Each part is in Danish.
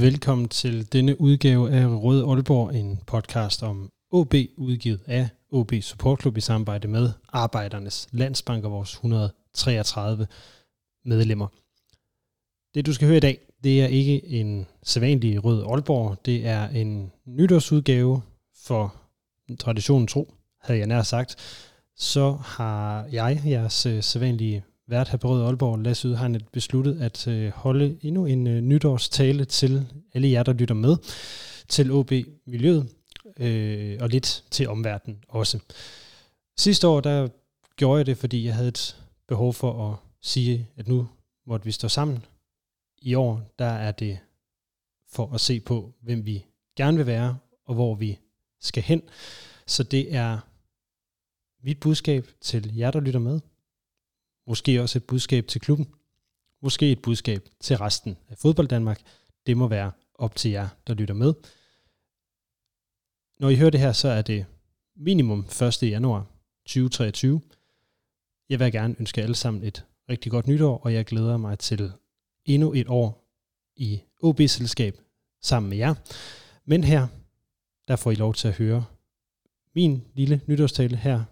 Velkommen til denne udgave af Rød Aalborg, en podcast om OB, udgivet af OB Support Club i samarbejde med Arbejdernes Landsbank og vores 133 medlemmer. Det du skal høre i dag, det er ikke en sædvanlig Rød Aalborg, det er en nytårsudgave for traditionen tro, havde jeg nær sagt. Så har jeg, jeres øh, sædvanlige vært her på Rød Aalborg, Lasse Ydhegnet, har besluttet at øh, holde endnu en øh, nytårstale til alle jer, der lytter med, til OB-miljøet øh, og lidt til omverdenen også. Sidste år, der gjorde jeg det, fordi jeg havde et behov for at sige, at nu måtte vi stå sammen. I år, der er det for at se på, hvem vi gerne vil være, og hvor vi skal hen. Så det er mit budskab til jer, der lytter med, Måske også et budskab til klubben. Måske et budskab til resten af fodbold Danmark. Det må være op til jer, der lytter med. Når I hører det her, så er det minimum 1. januar 2023. Jeg vil gerne ønske alle sammen et rigtig godt nytår, og jeg glæder mig til endnu et år i OB-selskab sammen med jer. Men her, der får I lov til at høre min lille nytårstale her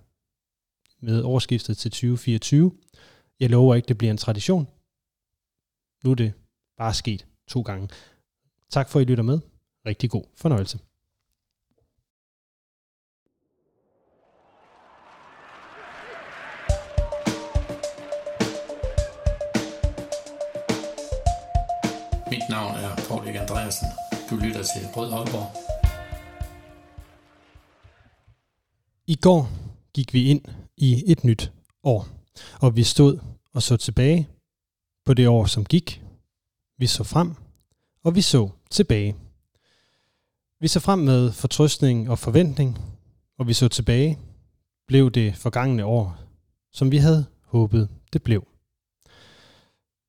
med overskiftet til 2024. Jeg lover ikke, det bliver en tradition. Nu er det bare sket to gange. Tak for, at I lytter med. Rigtig god fornøjelse. Mit navn er Paul Andreasen. Du lytter til Rød Aalborg. I går gik vi ind i et nyt år, og vi stod og så tilbage på det år, som gik. Vi så frem, og vi så tilbage. Vi så frem med fortrøstning og forventning, og vi så tilbage, blev det forgangne år, som vi havde håbet, det blev.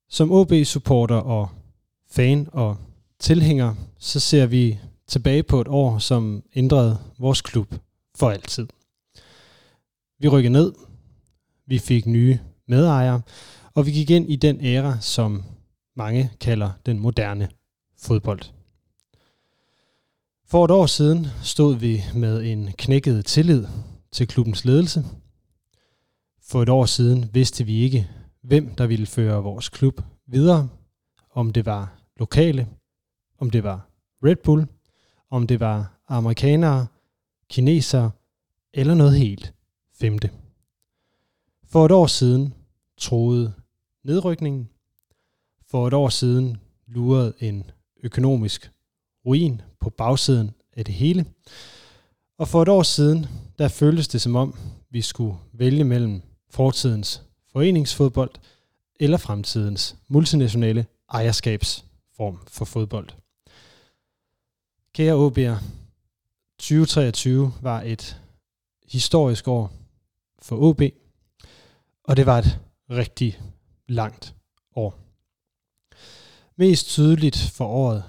Som OB-supporter og fan og tilhænger, så ser vi tilbage på et år, som ændrede vores klub for altid. Vi rykkede ned, vi fik nye medejere, og vi gik ind i den æra, som mange kalder den moderne fodbold. For et år siden stod vi med en knækket tillid til klubbens ledelse. For et år siden vidste vi ikke, hvem der ville føre vores klub videre, om det var lokale, om det var Red Bull, om det var amerikanere, kinesere eller noget helt femte. For et år siden troede nedrykningen. For et år siden lurede en økonomisk ruin på bagsiden af det hele. Og for et år siden, der føltes det som om, vi skulle vælge mellem fortidens foreningsfodbold eller fremtidens multinationale ejerskabsform for fodbold. Kære OB'er, 2023 var et historisk år for OB, og det var et rigtig langt år. Mest tydeligt for året,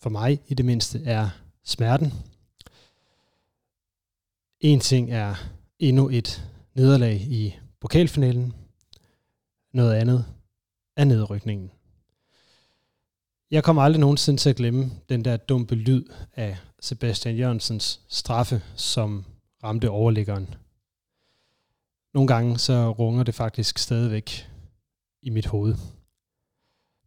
for mig i det mindste, er smerten. En ting er endnu et nederlag i pokalfinalen. Noget andet er nedrykningen. Jeg kommer aldrig nogensinde til at glemme den der dumpe lyd af Sebastian Jørgensens straffe, som ramte overliggeren nogle gange så runger det faktisk stadigvæk i mit hoved.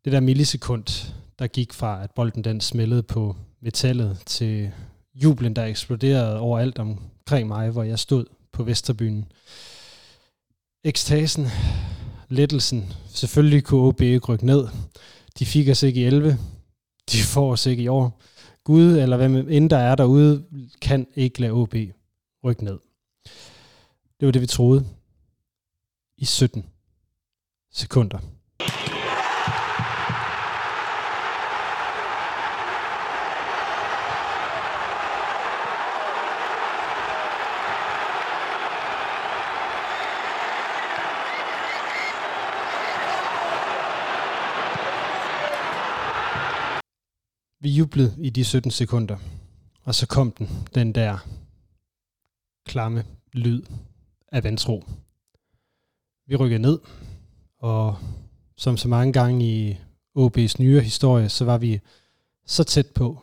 Det der millisekund, der gik fra, at bolden den smældede på metallet, til jublen, der eksploderede overalt omkring mig, hvor jeg stod på Vesterbyen. Ekstasen, lettelsen, selvfølgelig kunne OB ikke rykke ned. De fik os ikke i 11, de får os ikke i år. Gud, eller hvem end der er derude, kan ikke lade OB rykke ned. Det var det, vi troede. I 17 sekunder. Vi jublede i de 17 sekunder, og så kom den, den der klamme lyd af vantro. Vi rykkede ned, og som så mange gange i OB's nyere historie, så var vi så tæt på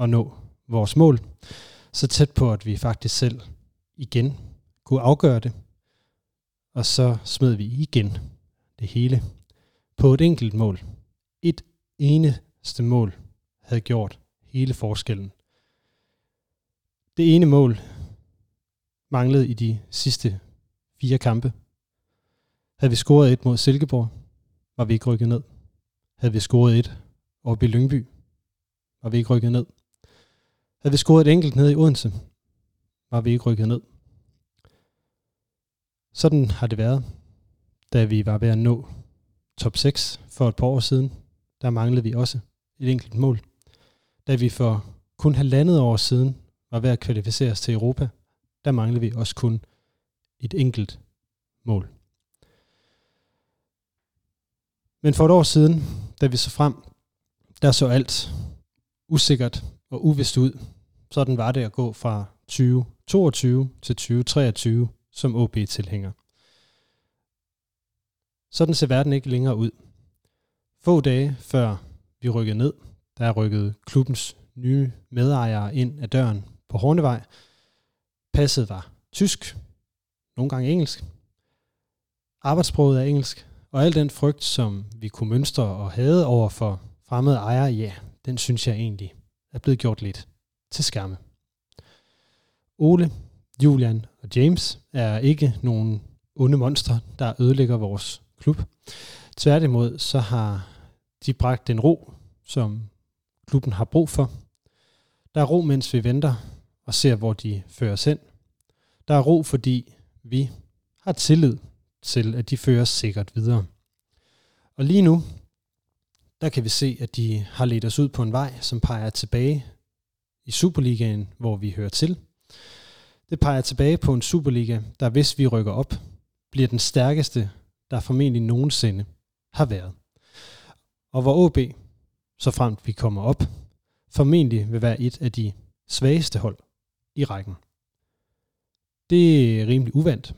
at nå vores mål. Så tæt på, at vi faktisk selv igen kunne afgøre det. Og så smed vi igen det hele på et enkelt mål. Et eneste mål havde gjort hele forskellen. Det ene mål manglede i de sidste fire kampe. Havde vi scoret et mod Silkeborg, var vi ikke rykket ned. Havde vi scoret et oppe i Lyngby, var vi ikke rykket ned. Havde vi scoret et enkelt ned i Odense, var vi ikke rykket ned. Sådan har det været, da vi var ved at nå top 6 for et par år siden. Der manglede vi også et enkelt mål. Da vi for kun halvandet år siden var ved at kvalificere os til Europa, der manglede vi også kun et enkelt mål. Men for et år siden, da vi så frem, der så alt usikkert og uvist ud. Sådan var det at gå fra 2022 til 2023 som OB-tilhænger. Sådan ser verden ikke længere ud. Få dage før vi rykkede ned, der rykkede klubbens nye medejere ind ad døren på Hornevej. Passet var tysk, nogle gange engelsk. Arbejdssproget er engelsk, og al den frygt, som vi kunne mønstre og havde over for fremmede ejere, ja, den synes jeg egentlig er blevet gjort lidt til skamme. Ole, Julian og James er ikke nogen onde monstre, der ødelægger vores klub. Tværtimod så har de bragt den ro, som klubben har brug for. Der er ro, mens vi venter og ser, hvor de fører os hen. Der er ro, fordi vi har tillid til, at de fører os sikkert videre. Og lige nu, der kan vi se, at de har ledt os ud på en vej, som peger tilbage i Superligaen, hvor vi hører til. Det peger tilbage på en Superliga, der hvis vi rykker op, bliver den stærkeste, der formentlig nogensinde har været. Og hvor OB, så fremt vi kommer op, formentlig vil være et af de svageste hold i rækken. Det er rimelig uvandt.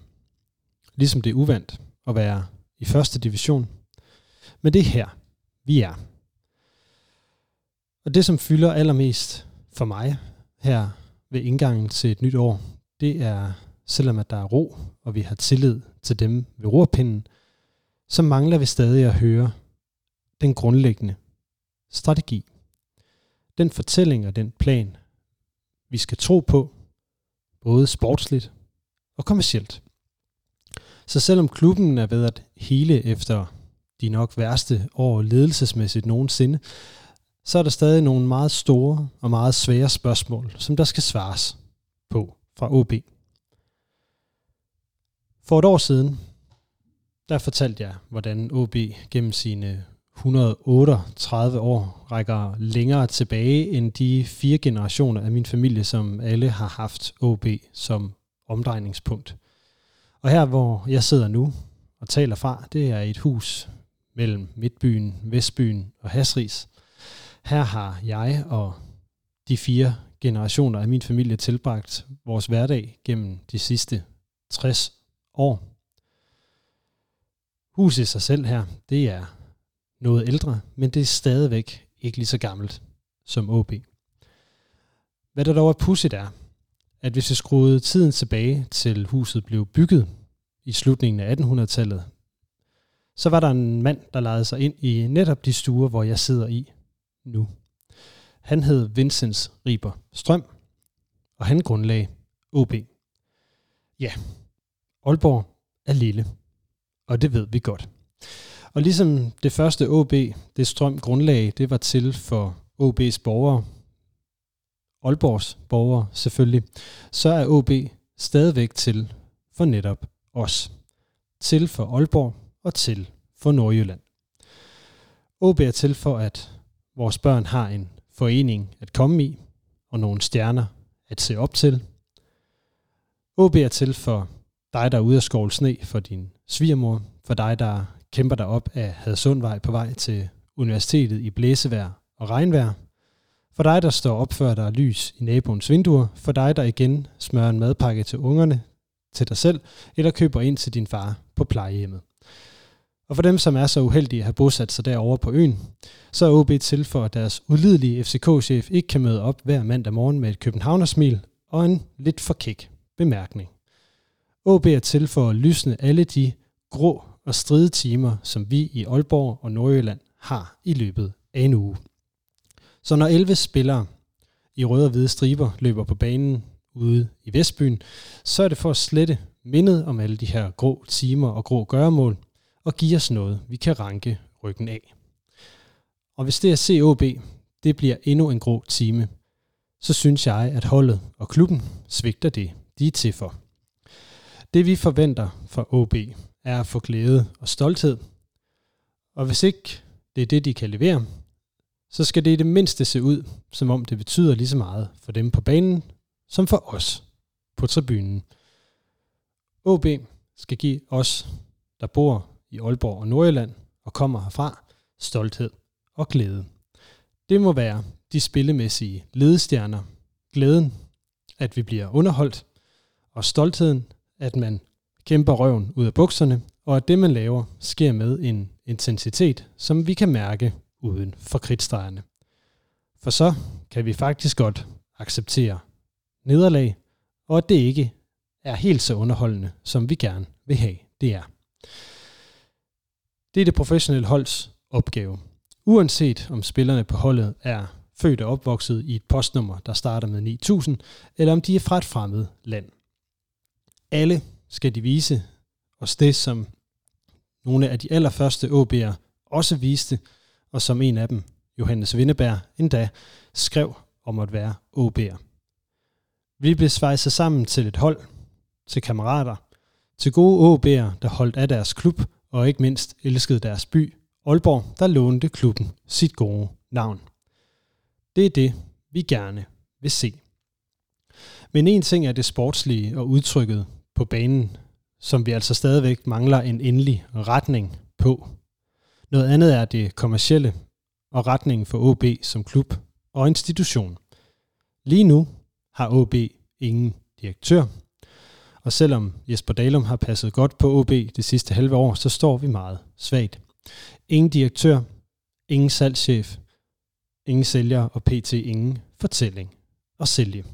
Ligesom det er uvandt at være i første division. Men det er her, vi er. Og det, som fylder allermest for mig her ved indgangen til et nyt år, det er, selvom at der er ro, og vi har tillid til dem ved rorpinden, så mangler vi stadig at høre den grundlæggende strategi. Den fortælling og den plan, vi skal tro på, både sportsligt og kommercielt. Så selvom klubben er ved at hele efter de nok værste år ledelsesmæssigt nogensinde, så er der stadig nogle meget store og meget svære spørgsmål, som der skal svares på fra OB. For et år siden, der fortalte jeg, hvordan OB gennem sine 138 år rækker længere tilbage end de fire generationer af min familie, som alle har haft OB som omdrejningspunkt. Og her, hvor jeg sidder nu og taler fra, det er et hus mellem Midtbyen, Vestbyen og Hasris. Her har jeg og de fire generationer af min familie tilbragt vores hverdag gennem de sidste 60 år. Huset i sig selv her, det er noget ældre, men det er stadigvæk ikke lige så gammelt som OB. Hvad der dog er pudsigt er, at hvis vi skruede tiden tilbage til huset blev bygget i slutningen af 1800-tallet, så var der en mand, der lejede sig ind i netop de stuer, hvor jeg sidder i nu. Han hed Vincents Riber Strøm, og han grundlagde OB. Ja, Aalborg er lille, og det ved vi godt. Og ligesom det første OB, det strøm grundlag, det var til for OB's borgere, Aalborgs borgere selvfølgelig, så er OB stadigvæk til for netop os. Til for Aalborg og til for Nordjylland. OB er til for, at vores børn har en forening at komme i, og nogle stjerner at se op til. OB er til for dig, der er ude at skovle sne for din svigermor, for dig, der kæmper dig op af Hadsundvej på vej til universitetet i blæsevejr og regnvejr, For dig, der står opført der lys i naboens vinduer. For dig, der igen smører en madpakke til ungerne, til dig selv, eller køber ind til din far på plejehjemmet. Og for dem, som er så uheldige at have bosat sig derovre på øen, så er OB til for, at deres ulidelige FCK-chef ikke kan møde op hver mandag morgen med et københavnersmil og en lidt for kæk bemærkning. OB er til for at lysne alle de grå og stridetimer, som vi i Aalborg og Nordjylland har i løbet af en uge. Så når 11 spillere i røde og hvide striber løber på banen ude i Vestbyen, så er det for at slette mindet om alle de her grå timer og grå gøremål, og give os noget, vi kan ranke ryggen af. Og hvis det er COB, det bliver endnu en grå time, så synes jeg, at holdet og klubben svigter det, de er til for. Det vi forventer fra OB er at få glæde og stolthed, og hvis ikke det er det, de kan levere, så skal det i det mindste se ud, som om det betyder lige så meget for dem på banen, som for os på tribunen. OB skal give os, der bor i Aalborg og Nordjylland og kommer herfra, stolthed og glæde. Det må være de spillemæssige ledestjerner, glæden, at vi bliver underholdt, og stoltheden, at man kæmper røven ud af bukserne, og at det, man laver, sker med en intensitet, som vi kan mærke uden for kridtstregerne. For så kan vi faktisk godt acceptere nederlag, og at det ikke er helt så underholdende, som vi gerne vil have, det er. Det er det professionelle holds opgave. Uanset om spillerne på holdet er født og opvokset i et postnummer, der starter med 9000, eller om de er fra et fremmed land. Alle skal de vise os det, som nogle af de allerførste OB'er også viste, og som en af dem, Johannes Vindeberg, endda skrev om at være OB'er. Vi blev svejset sammen til et hold, til kammerater, til gode OB'er, der holdt af deres klub og ikke mindst elskede deres by, Aalborg, der lånte klubben sit gode navn. Det er det, vi gerne vil se. Men en ting er det sportslige og udtrykket på banen, som vi altså stadigvæk mangler en endelig retning på. Noget andet er det kommercielle og retningen for OB som klub og institution. Lige nu har OB ingen direktør, og selvom Jesper Dalum har passet godt på OB det sidste halve år, så står vi meget svagt. Ingen direktør, ingen salgschef, ingen sælger og pt. ingen fortælling og sælge.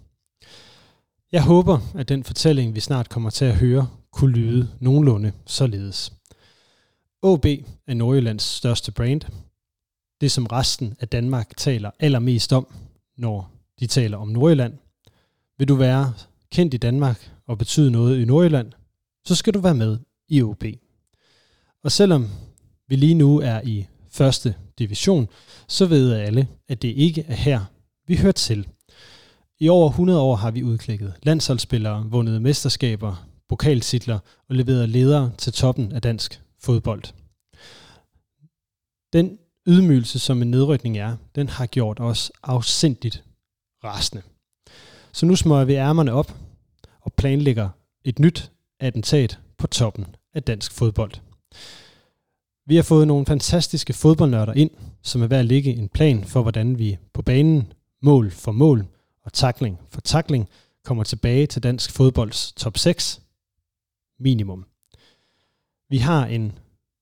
Jeg håber, at den fortælling, vi snart kommer til at høre, kunne lyde nogenlunde således. OB er Nordjyllands største brand. Det, som resten af Danmark taler allermest om, når de taler om Nordjylland. Vil du være kendt i Danmark og betyde noget i Nordjylland, så skal du være med i OB. Og selvom vi lige nu er i første division, så ved alle, at det ikke er her, vi hører til. I over 100 år har vi udklækket landsholdsspillere, vundet mesterskaber, pokaltitler og leveret ledere til toppen af dansk fodbold. Den ydmygelse, som en nedrykning er, den har gjort os afsindigt rasende. Så nu smøger vi ærmerne op og planlægger et nyt attentat på toppen af dansk fodbold. Vi har fået nogle fantastiske fodboldnørder ind, som er ved at lægge en plan for, hvordan vi på banen, mål for mål og takling for takling, kommer tilbage til dansk fodbolds top 6 minimum. Vi har en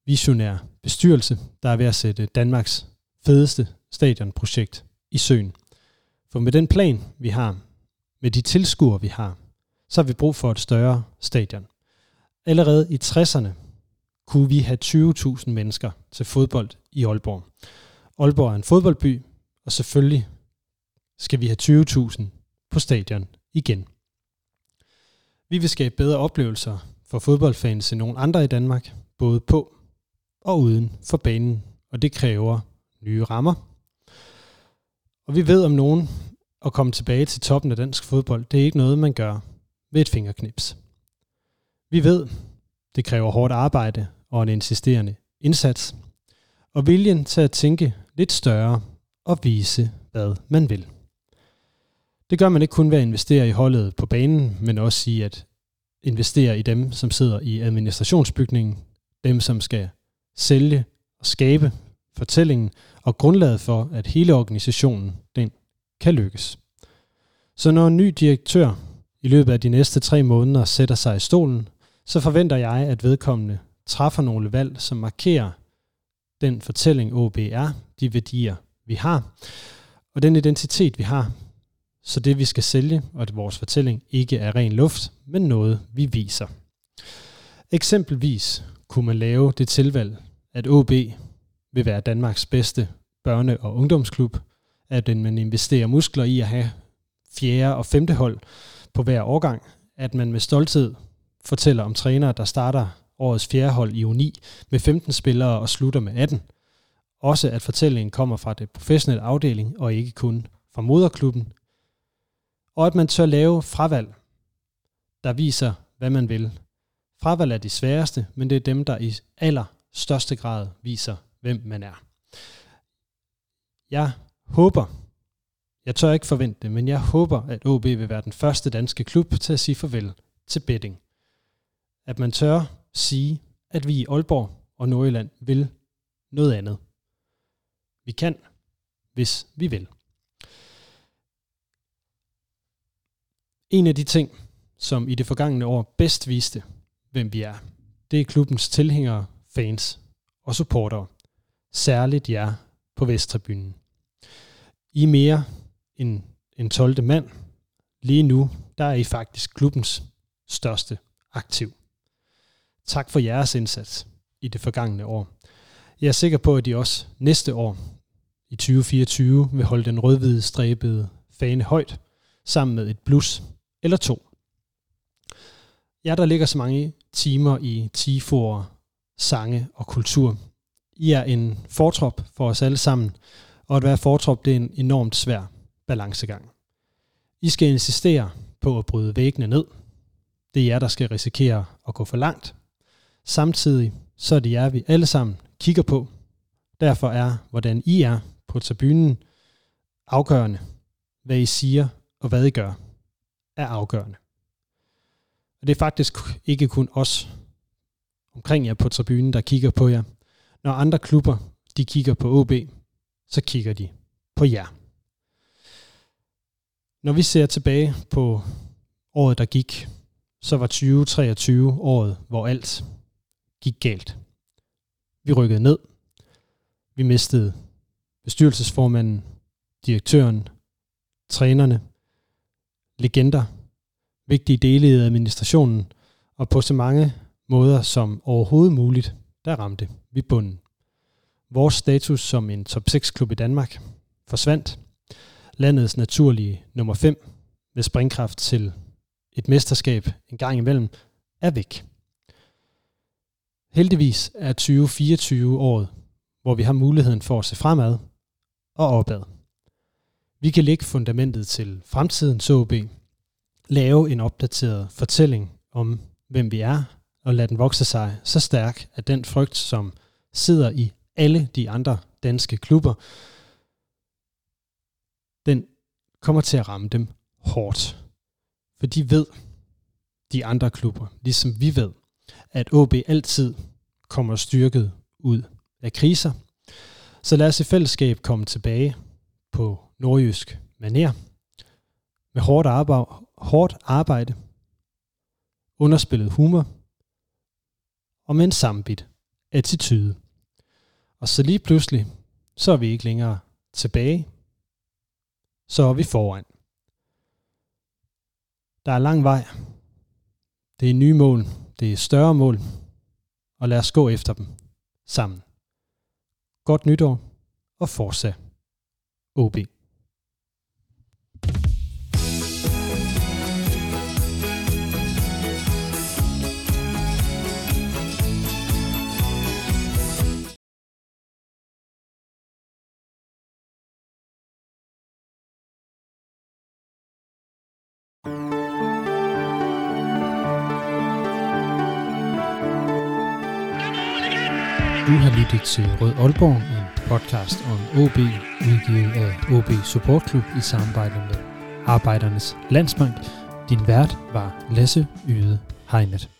visionær bestyrelse, der er ved at sætte Danmarks fedeste stadionprojekt i søen. For med den plan, vi har, med de tilskuere, vi har, så har vi brug for et større stadion. Allerede i 60'erne kunne vi have 20.000 mennesker til fodbold i Aalborg. Aalborg er en fodboldby, og selvfølgelig skal vi have 20.000 på stadion igen. Vi vil skabe bedre oplevelser for fodboldfans end nogen andre i Danmark, både på og uden for banen, og det kræver nye rammer. Og vi ved om nogen at komme tilbage til toppen af dansk fodbold, det er ikke noget, man gør ved et fingerknips. Vi ved, det kræver hårdt arbejde og en insisterende indsats, og viljen til at tænke lidt større og vise, hvad man vil. Det gør man ikke kun ved at investere i holdet på banen, men også i at investere i dem, som sidder i administrationsbygningen, dem, som skal sælge og skabe fortællingen og grundlaget for, at hele organisationen den kan lykkes. Så når en ny direktør i løbet af de næste tre måneder sætter sig i stolen, så forventer jeg, at vedkommende træffer nogle valg, som markerer den fortælling OBR, de værdier, vi har, og den identitet, vi har. Så det, vi skal sælge, og at vores fortælling ikke er ren luft, men noget, vi viser. Eksempelvis kunne man lave det tilvalg, at OB vil være Danmarks bedste børne- og ungdomsklub, at man investerer muskler i at have fjerde og femte hold på hver årgang, at man med stolthed fortæller om trænere, der starter årets fjerde hold i uni med 15 spillere og slutter med 18. Også at fortællingen kommer fra det professionelle afdeling og ikke kun fra moderklubben. Og at man tør lave fravalg, der viser, hvad man vil. Fravalg er de sværeste, men det er dem, der i aller største grad viser, hvem man er. Jeg håber, jeg tør ikke forvente det, men jeg håber, at OB vil være den første danske klub til at sige farvel til betting. At man tør sige, at vi i Aalborg og Nordjylland vil noget andet. Vi kan, hvis vi vil. En af de ting, som i det forgangne år bedst viste, hvem vi er, det er klubbens tilhængere, fans og supportere. Særligt jer på Vesttribunen. I er mere end en 12. mand. Lige nu, der er I faktisk klubbens største aktiv. Tak for jeres indsats i det forgangne år. Jeg er sikker på, at I også næste år i 2024 vil holde den rødhvide stræbede fane højt, sammen med et blus eller to. Jeg der ligger så mange timer i tifor, sange og kultur. I er en fortrop for os alle sammen, og at være fortrop det er en enormt svær balancegang. I skal insistere på at bryde væggene ned. Det er jer, der skal risikere at gå for langt. Samtidig så er det jer, vi alle sammen kigger på. Derfor er, hvordan I er på tribunen, afgørende. Hvad I siger og hvad I gør, er afgørende. Og det er faktisk ikke kun os omkring jer på tribunen, der kigger på jer. Når andre klubber, de kigger på OB, så kigger de på jer. Når vi ser tilbage på året, der gik, så var 2023 året, hvor alt gik galt. Vi rykkede ned. Vi mistede bestyrelsesformanden, direktøren, trænerne, legender, vigtige dele i administrationen, og på så mange måder som overhovedet muligt, der ramte vi bunden. Vores status som en top 6 klub i Danmark forsvandt. Landets naturlige nummer 5 med springkraft til et mesterskab en gang imellem er væk. Heldigvis er 2024 året, hvor vi har muligheden for at se fremad og opad. Vi kan lægge fundamentet til fremtidens OB, lave en opdateret fortælling om, hvem vi er, og lade den vokse sig så stærk, at den frygt, som sidder i alle de andre danske klubber, den kommer til at ramme dem hårdt. For de ved, de andre klubber, ligesom vi ved, at OB altid kommer styrket ud af kriser. Så lad os i fællesskab komme tilbage på nordjysk maner med hårdt arbejde, hårdt arbejde underspillet humor og med en sammenbit attitude. Og så lige pludselig, så er vi ikke længere tilbage, så er vi foran. Der er lang vej. Det er nye mål. Det er større mål. Og lad os gå efter dem sammen. Godt nytår og fortsat OB. Du har lyttet til Rød Aalborg, en podcast om OB, udgivet af OB Support Club i samarbejde med Arbejdernes Landsbank. Din vært var Lasse Yde Heinet.